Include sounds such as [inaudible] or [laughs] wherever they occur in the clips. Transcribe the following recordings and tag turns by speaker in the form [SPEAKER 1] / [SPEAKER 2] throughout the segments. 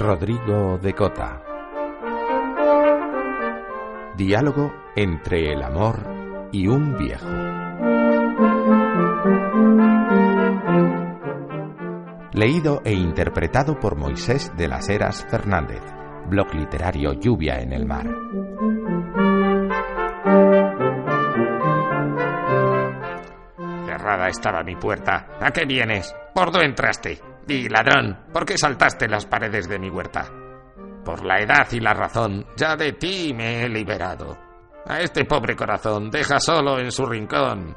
[SPEAKER 1] Rodrigo de Cota. Diálogo entre el amor y un viejo. Leído e interpretado por Moisés de las Heras Fernández. Blog literario Lluvia en el Mar.
[SPEAKER 2] Cerrada estaba mi puerta. ¿A qué vienes? ¿Por dónde entraste? Di, ladrón, ¿por qué saltaste las paredes de mi huerta? Por la edad y la razón, ya de ti me he liberado. A este pobre corazón deja solo en su rincón,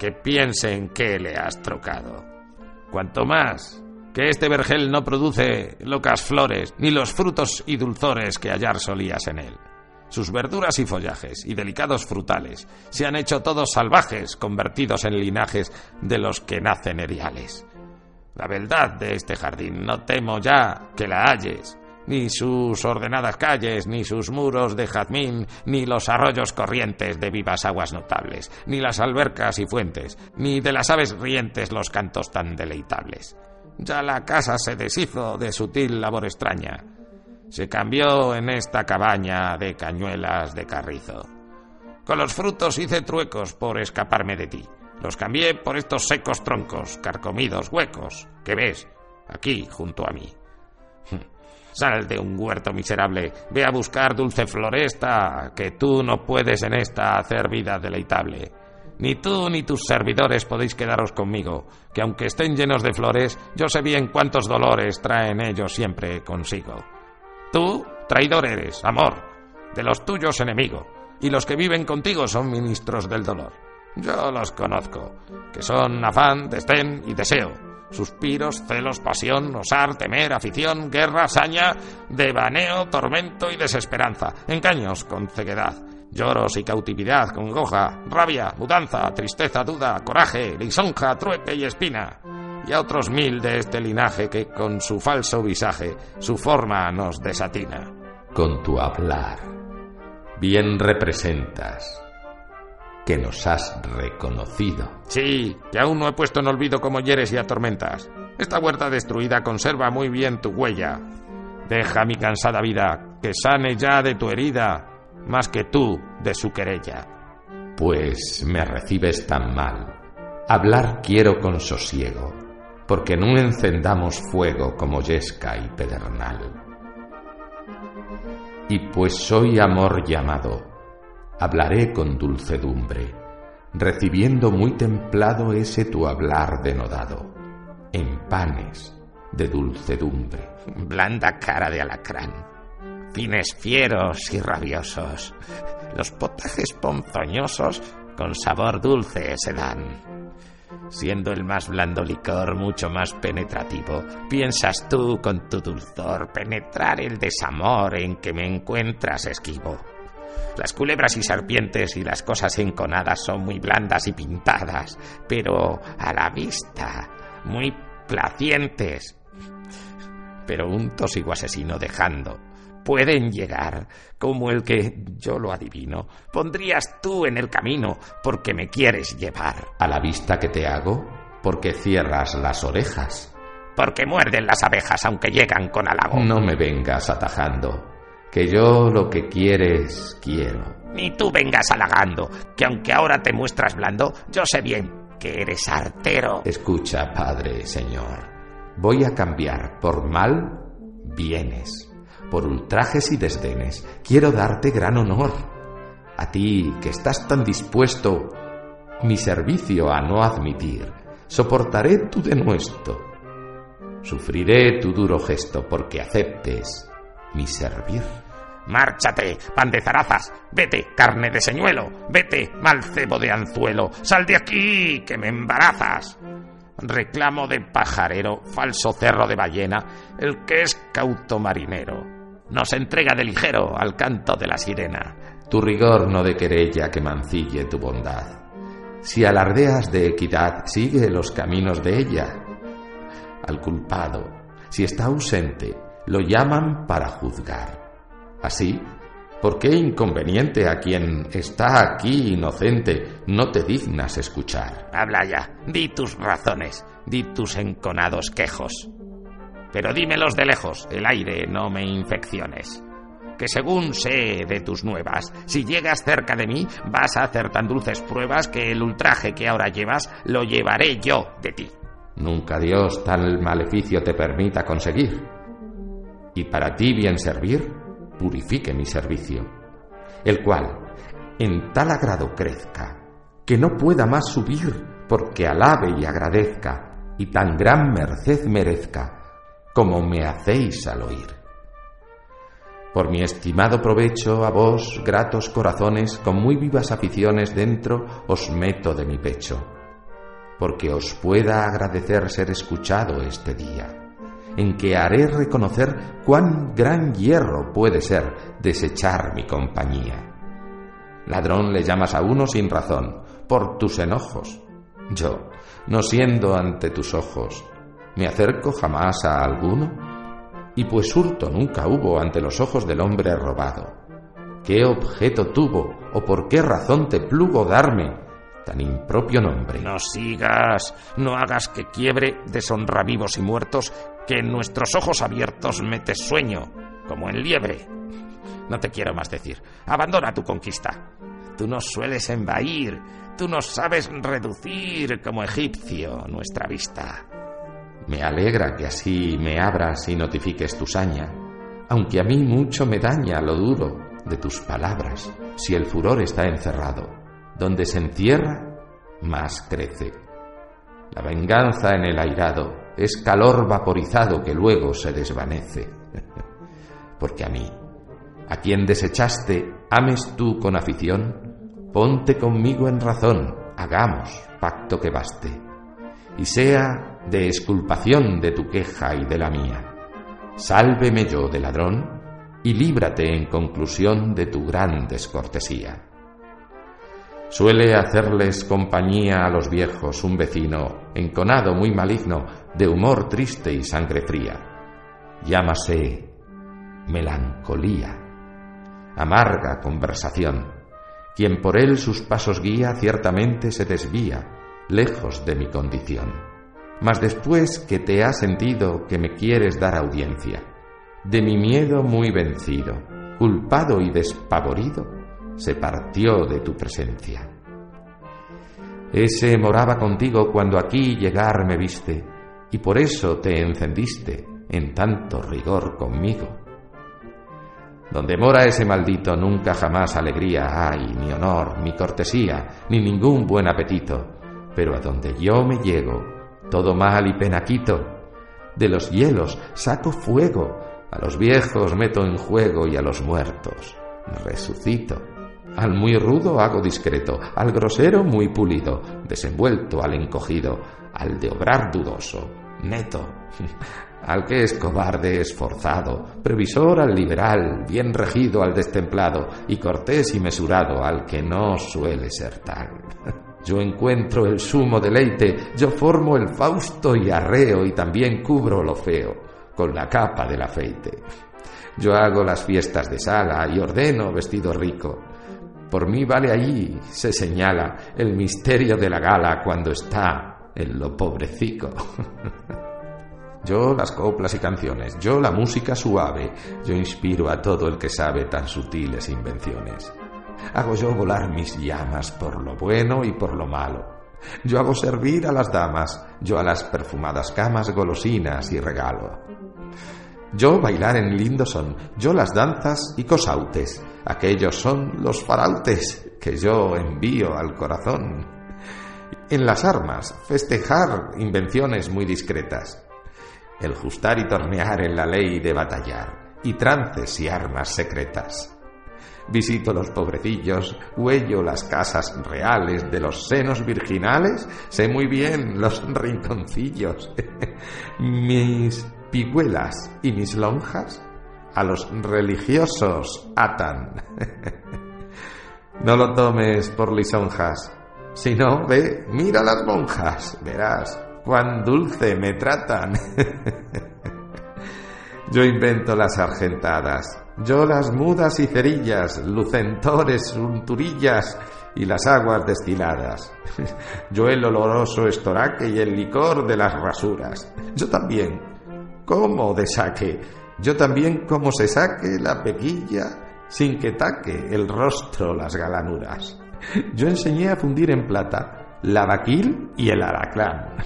[SPEAKER 2] que piense en qué le has trocado. Cuanto más que este vergel no produce locas flores, ni los frutos y dulzores que hallar solías en él. Sus verduras y follajes y delicados frutales se han hecho todos salvajes, convertidos en linajes de los que nacen eriales. La beldad de este jardín no temo ya que la halles, ni sus ordenadas calles, ni sus muros de jazmín, ni los arroyos corrientes de vivas aguas notables, ni las albercas y fuentes, ni de las aves rientes los cantos tan deleitables. Ya la casa se deshizo de sutil labor extraña. Se cambió en esta cabaña de cañuelas de carrizo. Con los frutos hice truecos por escaparme de ti. Los cambié por estos secos troncos, carcomidos, huecos, que ves aquí junto a mí. [laughs] Sal de un huerto miserable, ve a buscar dulce floresta, que tú no puedes en esta hacer vida deleitable. Ni tú ni tus servidores podéis quedaros conmigo, que aunque estén llenos de flores, yo sé bien cuántos dolores traen ellos siempre consigo. Tú, traidor eres, amor, de los tuyos enemigo, y los que viven contigo son ministros del dolor. Yo los conozco, que son afán, destén y deseo, suspiros, celos, pasión, osar, temer, afición, guerra, saña, devaneo, tormento y desesperanza, engaños con ceguedad, lloros y cautividad, congoja, rabia, mudanza, tristeza, duda, coraje, lisonja, trueque y espina, y a otros mil de este linaje que con su falso visaje su forma nos desatina.
[SPEAKER 1] Con tu hablar, bien representas que nos has reconocido.
[SPEAKER 2] Sí, que aún no he puesto en olvido cómo hieres y atormentas. Esta huerta destruida conserva muy bien tu huella. Deja mi cansada vida, que sane ya de tu herida, más que tú de su querella.
[SPEAKER 1] Pues me recibes tan mal. Hablar quiero con sosiego, porque no encendamos fuego como yesca y pedernal. Y pues soy amor llamado, hablaré con dulcedumbre, recibiendo muy templado ese tu hablar denodado, en panes de dulcedumbre.
[SPEAKER 2] Blanda cara de alacrán, fines fieros y rabiosos, los potajes ponzoñosos con sabor dulce se dan. Siendo el más blando licor mucho más penetrativo, piensas tú con tu dulzor penetrar el desamor en que me encuentras esquivo. Las culebras y serpientes y las cosas enconadas son muy blandas y pintadas, pero a la vista muy placientes. Pero un tosigo asesino dejando pueden llegar, como el que, yo lo adivino, pondrías tú en el camino porque me quieres llevar.
[SPEAKER 1] A la vista que te hago, porque cierras las orejas.
[SPEAKER 2] Porque muerden las abejas aunque llegan con halago.
[SPEAKER 1] No me vengas atajando que yo lo que quieres quiero.
[SPEAKER 2] Ni tú vengas halagando, que aunque ahora te muestras blando, yo sé bien que eres artero.
[SPEAKER 1] Escucha, Padre, Señor, voy a cambiar por mal bienes, por ultrajes y desdenes. Quiero darte gran honor. A ti, que estás tan dispuesto mi servicio a no admitir, soportaré tu denuesto. Sufriré tu duro gesto porque aceptes mi servir.
[SPEAKER 3] Márchate, pan de zarazas, vete, carne de señuelo, vete, malcebo de anzuelo, sal de aquí, que me embarazas. Reclamo de pajarero, falso cerro de ballena, el que es cauto marinero. Nos entrega de ligero al canto de la sirena.
[SPEAKER 2] Tu rigor no de querella que mancille tu bondad. Si alardeas de equidad, sigue los caminos de ella. Al culpado, si está ausente, lo llaman para juzgar. Así, ¿por qué inconveniente a quien está aquí inocente no te dignas escuchar?
[SPEAKER 3] Habla ya, di tus razones, di tus enconados quejos. Pero dímelos de lejos, el aire, no me infecciones. Que según sé de tus nuevas, si llegas cerca de mí, vas a hacer tan dulces pruebas que el ultraje que ahora llevas lo llevaré yo de ti.
[SPEAKER 2] Nunca Dios tal maleficio te permita conseguir. Y para ti bien servir, purifique mi servicio, el cual en tal agrado crezca, que no pueda más subir, porque alabe y agradezca, y tan gran merced merezca, como me hacéis al oír. Por mi estimado provecho a vos, gratos corazones, con muy vivas aficiones dentro, os meto de mi pecho, porque os pueda agradecer ser escuchado este día en que haré reconocer cuán gran hierro puede ser desechar mi compañía. Ladrón le llamas a uno sin razón, por tus enojos. Yo, no siendo ante tus ojos, ¿me acerco jamás a alguno? Y pues hurto nunca hubo ante los ojos del hombre robado. ¿Qué objeto tuvo o por qué razón te plugo darme tan impropio nombre?
[SPEAKER 3] No sigas, no hagas que quiebre, deshonra vivos y muertos, que en nuestros ojos abiertos metes sueño, como en liebre. No te quiero más decir. Abandona tu conquista. Tú nos sueles envair, tú nos sabes reducir como egipcio nuestra vista.
[SPEAKER 2] Me alegra que así me abras y notifiques tu saña, aunque a mí mucho me daña lo duro de tus palabras, si el furor está encerrado. Donde se encierra, más crece. La venganza en el airado es calor vaporizado que luego se desvanece. [laughs] Porque a mí, a quien desechaste, ames tú con afición, ponte conmigo en razón, hagamos pacto que baste, y sea de exculpación de tu queja y de la mía. Sálveme yo de ladrón y líbrate en conclusión de tu gran descortesía. Suele hacerles compañía a los viejos un vecino, enconado muy maligno, de humor triste y sangre fría. Llámase melancolía, amarga conversación. Quien por él sus pasos guía ciertamente se desvía, lejos de mi condición. Mas después que te ha sentido que me quieres dar audiencia, de mi miedo muy vencido, culpado y despavorido, se partió de tu presencia. Ese moraba contigo cuando aquí llegar me viste, y por eso te encendiste en tanto rigor conmigo. Donde mora ese maldito nunca jamás alegría hay, ni honor, ni cortesía, ni ningún buen apetito, pero a donde yo me llego, todo mal y pena quito. De los hielos saco fuego, a los viejos meto en juego y a los muertos resucito. Al muy rudo hago discreto, al grosero muy pulido, desenvuelto al encogido, al de obrar dudoso, neto, [laughs] al que es cobarde esforzado, previsor al liberal, bien regido al destemplado, y cortés y mesurado al que no suele ser tal. [laughs] Yo encuentro el sumo deleite, yo formo el fausto y arreo y también cubro lo feo con la capa del afeite. Yo hago las fiestas de sala y ordeno vestido rico, por mí vale allí, se señala, el misterio de la gala cuando está en lo pobrecico. [laughs] Yo las coplas y canciones, yo la música suave, yo inspiro a todo el que sabe tan sutiles invenciones. Hago yo volar mis llamas por lo bueno y por lo malo. Yo hago servir a las damas, yo a las perfumadas camas golosinas y regalo. Yo bailar en lindo son, yo las danzas y cosautes, Aquellos son los farautes que yo envío al corazón. En las armas, festejar invenciones muy discretas. El justar y tornear en la ley de batallar. y trances y armas secretas. Visito los pobrecillos, huello las casas reales de los senos virginales, sé muy bien los rinconcillos. [laughs] mis pigüelas y mis lonjas a los religiosos atan. [laughs] no lo tomes por lisonjas, sino ve, mira las monjas, verás cuán dulce me tratan. [laughs] Yo invento las argentadas, yo las mudas y cerillas, lucentores, unturillas y las aguas destiladas. [laughs] Yo el oloroso estoraque y el licor de las rasuras. Yo también como de saque. Yo también como se saque la pequilla sin que taque el rostro las galanuras. Yo enseñé a fundir en plata la vaquil y el araclán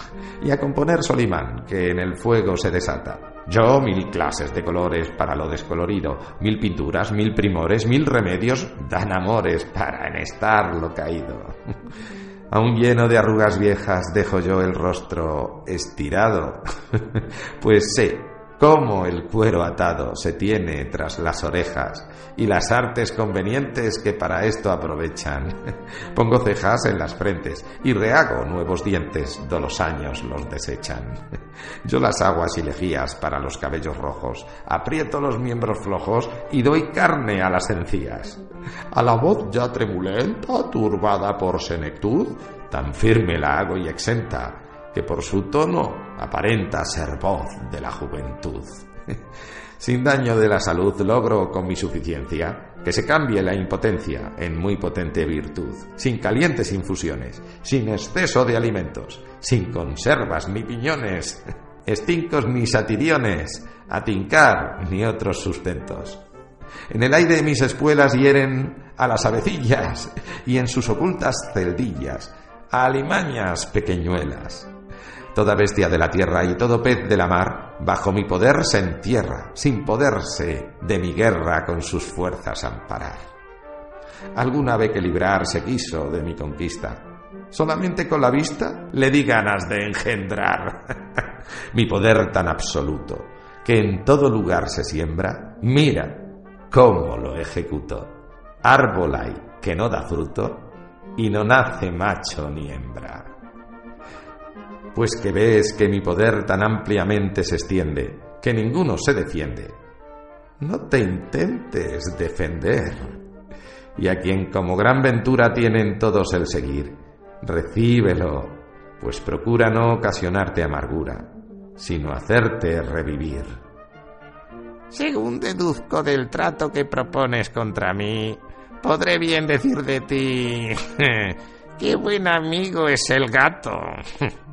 [SPEAKER 2] y a componer solimán que en el fuego se desata. Yo mil clases de colores para lo descolorido, mil pinturas, mil primores, mil remedios dan amores para enestar lo caído. Aún lleno de arrugas viejas dejo yo el rostro estirado, [laughs] pues sé cómo el cuero atado se tiene tras las orejas y las artes convenientes que para esto aprovechan. [laughs] Pongo cejas en las frentes y rehago nuevos dientes, do los años los desechan. [laughs] Yo las aguas y lejías para los cabellos rojos, aprieto los miembros flojos y doy carne a las encías. A la voz ya tremulenta, turbada por senectud, tan firme la hago y exenta, que por su tono aparenta ser voz de la juventud. [laughs] Sin daño de la salud logro con mi suficiencia que se cambie la impotencia en muy potente virtud, sin calientes infusiones, sin exceso de alimentos, sin conservas ni piñones, [laughs] estincos ni satiriones, atincar ni otros sustentos. En el aire mis espuelas hieren a las avecillas y en sus ocultas celdillas a alimañas pequeñuelas. Toda bestia de la tierra y todo pez de la mar, bajo mi poder se entierra, sin poderse de mi guerra con sus fuerzas amparar. Alguna ave que librar se quiso de mi conquista. Solamente con la vista le di ganas de engendrar [laughs] mi poder tan absoluto, que en todo lugar se siembra. Mira cómo lo ejecuto. Árbol hay que no da fruto y no nace macho ni hembra pues que ves que mi poder tan ampliamente se extiende, que ninguno se defiende. No te intentes defender. Y a quien como gran ventura tienen todos el seguir, recíbelo, pues procura no ocasionarte amargura, sino hacerte revivir.
[SPEAKER 3] Según deduzco del trato que propones contra mí, podré bien decir de ti, [laughs] qué buen amigo es el gato. [laughs]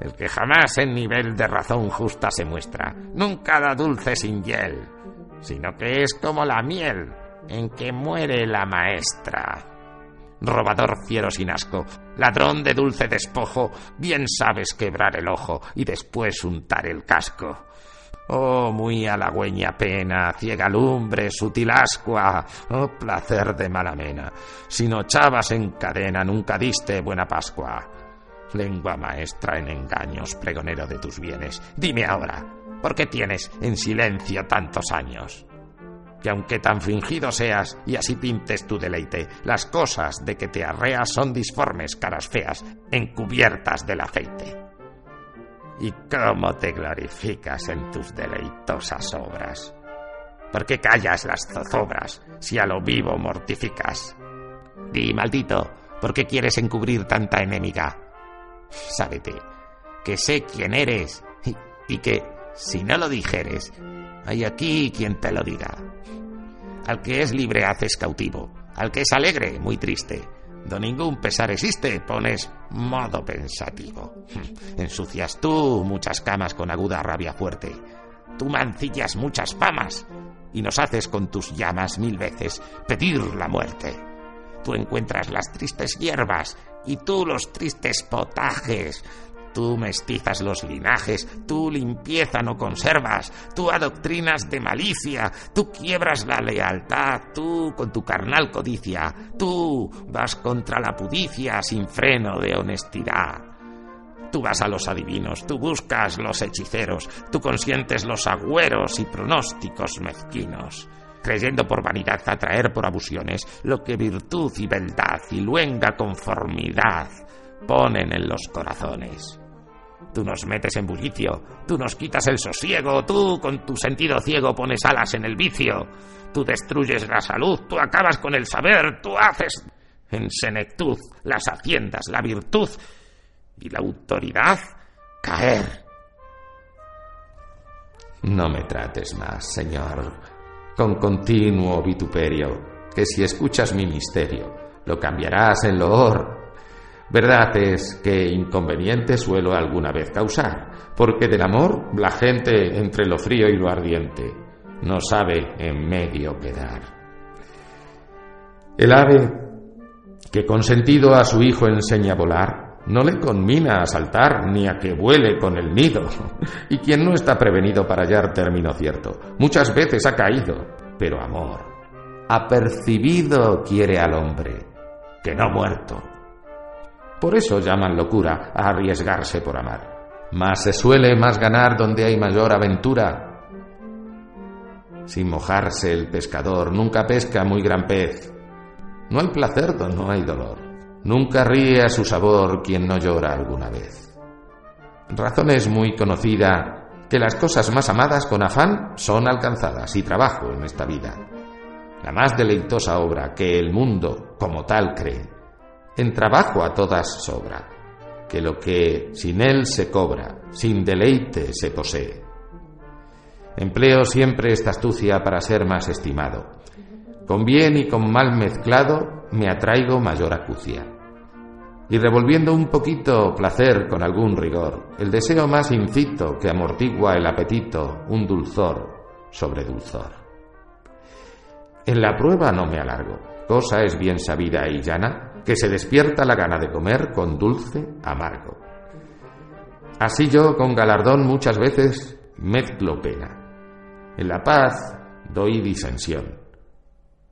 [SPEAKER 3] el que jamás en nivel de razón justa se muestra, nunca da dulce sin hiel, sino que es como la miel en que muere la maestra. Robador fiero sin asco, ladrón de dulce despojo, bien sabes quebrar el ojo y después untar el casco. Oh, muy halagüeña pena, ciega lumbre, sutil ascua, oh placer de mala mena. Si no chavas en cadena, nunca diste buena Pascua lengua maestra en engaños, pregonero de tus bienes. Dime ahora, ¿por qué tienes en silencio tantos años? Que aunque tan fingido seas y así pintes tu deleite, las cosas de que te arreas son disformes, caras feas, encubiertas del aceite. ¿Y cómo te glorificas en tus deleitosas obras? ¿Por qué callas las zozobras si a lo vivo mortificas? Di, maldito, ¿por qué quieres encubrir tanta enemiga? Sábete, que sé quién eres y, que, si no lo dijeres, hay aquí quien te lo diga. Al que es libre haces cautivo, al que es alegre, muy triste. Do ningún pesar existe, pones modo pensativo. [laughs] Ensucias tú muchas camas con aguda rabia fuerte. Tú mancillas muchas famas y nos haces con tus llamas mil veces pedir la muerte. Tú encuentras las tristes hierbas y tú los tristes potajes. Tú mestizas los linajes, tú limpieza no conservas, tú adoctrinas de malicia, tú quiebras la lealtad, tú con tu carnal codicia, tú vas contra la pudicia sin freno de honestidad. Tú vas a los adivinos, tú buscas los hechiceros, tú consientes los agüeros y pronósticos mezquinos, creyendo por vanidad atraer por abusiones lo que virtud y beldad y luenga conformidad ponen en los corazones. Tú nos metes en bullicio, tú nos quitas el sosiego, tú con tu sentido ciego pones alas en el vicio, tú destruyes la salud, tú acabas con el saber, tú haces en senectud las haciendas, la virtud y la autoridad caer.
[SPEAKER 2] No me trates más, Señor, con continuo vituperio, que si escuchas mi misterio, lo cambiarás en loor. Verdad es que inconveniente suelo alguna vez causar, porque del amor la gente entre lo frío y lo ardiente no sabe en medio quedar. El ave que consentido a su hijo enseña a volar, no le conmina a saltar ni a que vuele con el nido. [laughs] Y quien no está prevenido para hallar término cierto, muchas veces ha caído, pero amor, apercibido quiere al hombre, que no muerto. Por eso llaman locura a arriesgarse por amar. Mas se suele más ganar donde hay mayor aventura. Sin mojarse el pescador nunca pesca muy gran pez. No hay placer donde no hay dolor. Nunca ríe a su sabor quien no llora alguna vez. Razón es muy conocida que las cosas más amadas con afán son alcanzadas y trabajo en esta vida. La más deleitosa obra que el mundo como tal cree, en trabajo a todas sobra, que lo que sin él se cobra, sin deleite se posee. Empleo siempre esta astucia para ser más estimado. Con bien y con mal mezclado me atraigo mayor acucia y revolviendo un poquito placer con algún rigor, el deseo más incito que amortigua el apetito, un dulzor sobre dulzor. En la prueba no me alargo, cosa es bien sabida y llana, que se despierta la gana de comer con dulce amargo. Así yo con galardón muchas veces mezclo pena. En la paz doy disensión.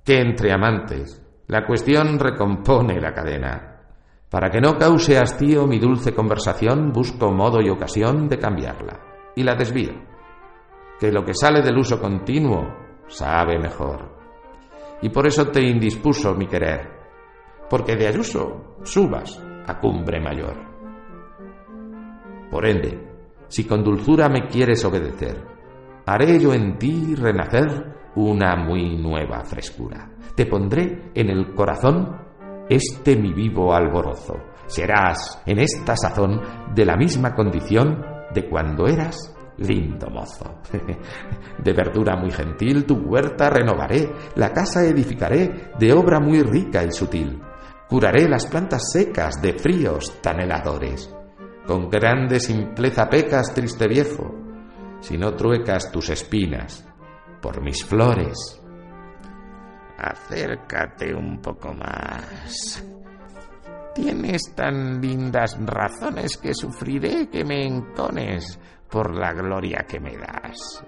[SPEAKER 2] Que entre amantes la cuestión recompone la cadena para que no cause hastío mi dulce conversación, busco modo y ocasión de cambiarla, y la desvío, que lo que sale del uso continuo sabe mejor. Y por eso te indispuso mi querer, porque de ayuso subas a cumbre mayor. Por ende, si con dulzura me quieres obedecer, haré yo en ti renacer una muy nueva frescura. Te pondré en el corazón este mi vivo alborozo. Serás en esta sazón de la misma condición de cuando eras lindo mozo. [laughs] De verdura muy gentil tu huerta renovaré, la casa edificaré de obra muy rica y sutil. Curaré las plantas secas de fríos tan heladores. Con grande simpleza pecas, triste viejo, si no truecas tus espinas por mis flores
[SPEAKER 3] Acércate un poco más. Tienes tan lindas razones que sufriré que me encones por la gloria que me das.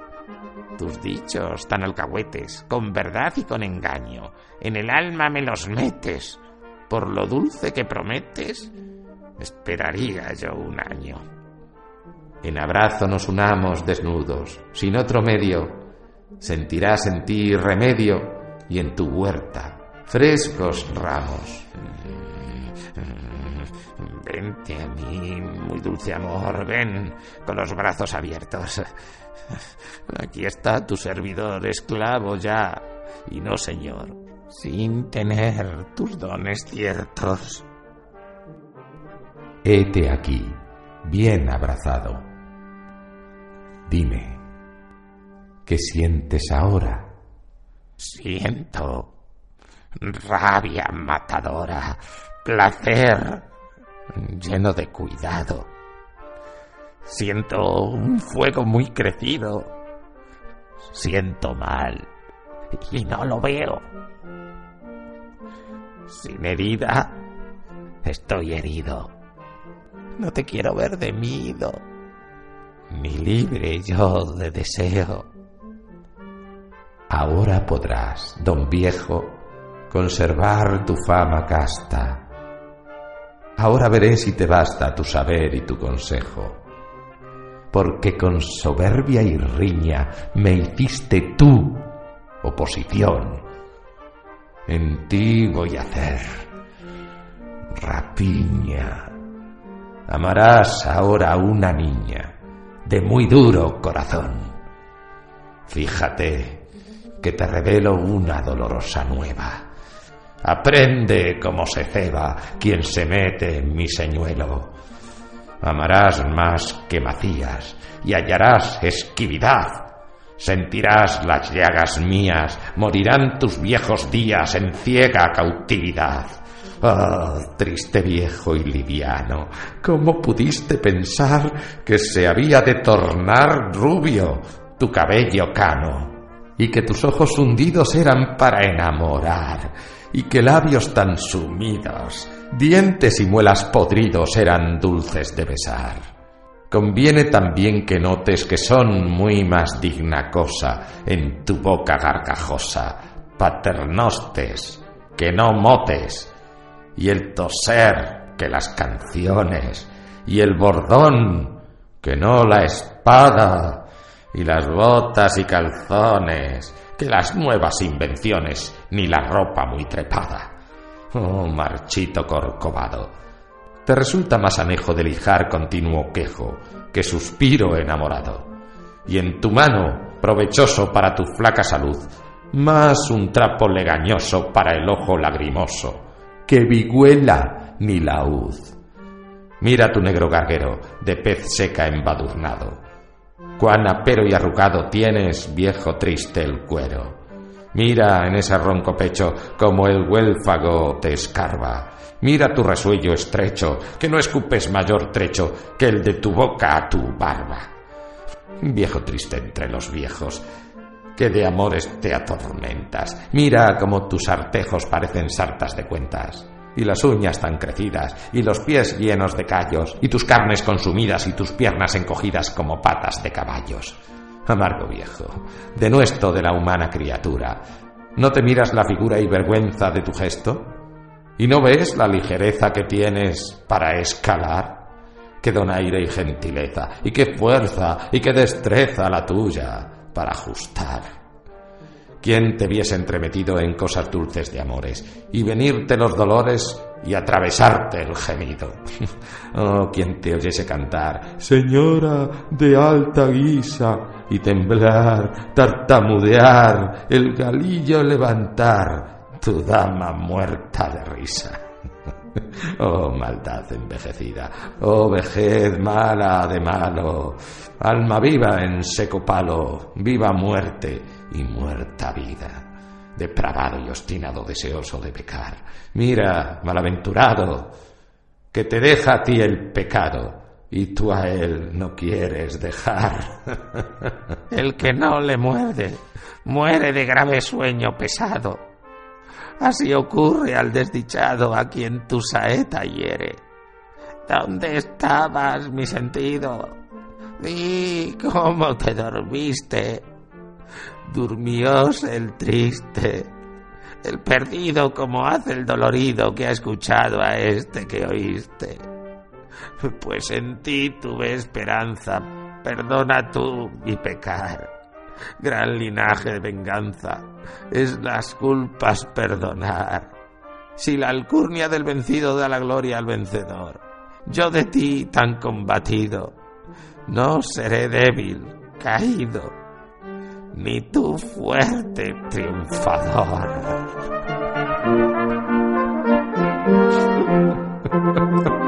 [SPEAKER 3] Tus dichos tan alcahuetes, con verdad y con engaño, en el alma me los metes. Por lo dulce que prometes, esperaría yo un año.
[SPEAKER 2] En abrazo nos unamos desnudos, sin otro medio, sentirás en ti remedio y en tu huerta frescos ramos.
[SPEAKER 3] Vente a mí, muy dulce amor, ven con los brazos abiertos. Aquí está tu servidor, esclavo ya, y no señor, sin tener tus dones ciertos.
[SPEAKER 2] Hete aquí, bien abrazado. Dime, ¿qué sientes ahora?
[SPEAKER 3] Siento rabia matadora, placer lleno de cuidado. Siento un fuego muy crecido. Siento mal y no lo veo. Sin herida, estoy herido. No te quiero ver de mido, ni libre yo de deseo.
[SPEAKER 2] Ahora podrás, don viejo, conservar tu fama casta. Ahora veré si te basta tu saber y tu consejo. Porque con soberbia y riña me hiciste tú oposición. En ti voy a hacer rapiña. Amarás ahora a una niña de muy duro corazón. Fíjate que te revelo una dolorosa nueva. Aprende cómo se ceba quien se mete en mi señuelo. Amarás más que Macías y hallarás esquividad. Sentirás las llagas mías, morirán tus viejos días en ciega cautividad. Oh, triste viejo y liviano, ¿cómo pudiste pensar que se había de tornar rubio tu cabello cano? Y que tus ojos hundidos eran para enamorar, y que labios tan sumidos, dientes y muelas podridos eran dulces de besar. Conviene también que notes que son muy más digna cosa en tu boca gargajosa, paternostes, que no motes, y el toser que las canciones, y el bordón que no la espada, y las botas y calzones que las nuevas invenciones, ni la ropa muy trepada. Oh, marchito corcovado, te resulta más anejo de lijar continuo quejo que suspiro enamorado, y en tu mano, provechoso para tu flaca salud, más un trapo legañoso para el ojo lagrimoso, que vihuela ni laúd. Mira tu negro garguero, de pez seca embadurnado. Cuán apero y arrugado tienes, viejo triste, el cuero. Mira en ese ronco pecho como el huélfago te escarba. Mira tu resuello estrecho, que no escupes mayor trecho que el de tu boca a tu barba. Viejo triste entre los viejos, que de amores te atormentas. Mira como tus artejos parecen sartas de cuentas, y las uñas tan crecidas, y los pies llenos de callos, y tus carnes consumidas, y tus piernas encogidas como patas de caballos. Amargo viejo, denuesto de la humana criatura, ¿no te miras la figura y vergüenza de tu gesto? ¿Y no ves la ligereza que tienes para escalar? Qué donaire y gentileza, y qué fuerza, y qué destreza la tuya para ajustar. ¿Quién te viese entremetido en cosas dulces de amores y venirte los dolores y atravesarte el gemido? [laughs] oh, quien te oyese cantar, Señora de alta guisa, y temblar, tartamudear, el galillo levantar, tu dama muerta de risa. [laughs] Oh maldad envejecida, oh vejez mala de malo, alma viva en seco palo, viva muerte y muerta vida, depravado y obstinado deseoso de pecar. Mira, malaventurado, que te deja a ti el pecado y tú a él no quieres dejar. [laughs]
[SPEAKER 3] el que no le muerde, muere de grave sueño pesado Así ocurre al desdichado a quien tu saeta hiere. ¿Dónde estabas, mi sentido? Di cómo te dormiste. Durmióse el triste, el perdido como hace el dolorido que ha escuchado a este que oíste. Pues en ti tuve esperanza, perdona tú mi pecar gran linaje de venganza, es las culpas perdonar. Si la alcurnia del vencido da la gloria al vencedor, yo de ti tan combatido, no seré débil, caído, ni tú fuerte triunfador. [laughs]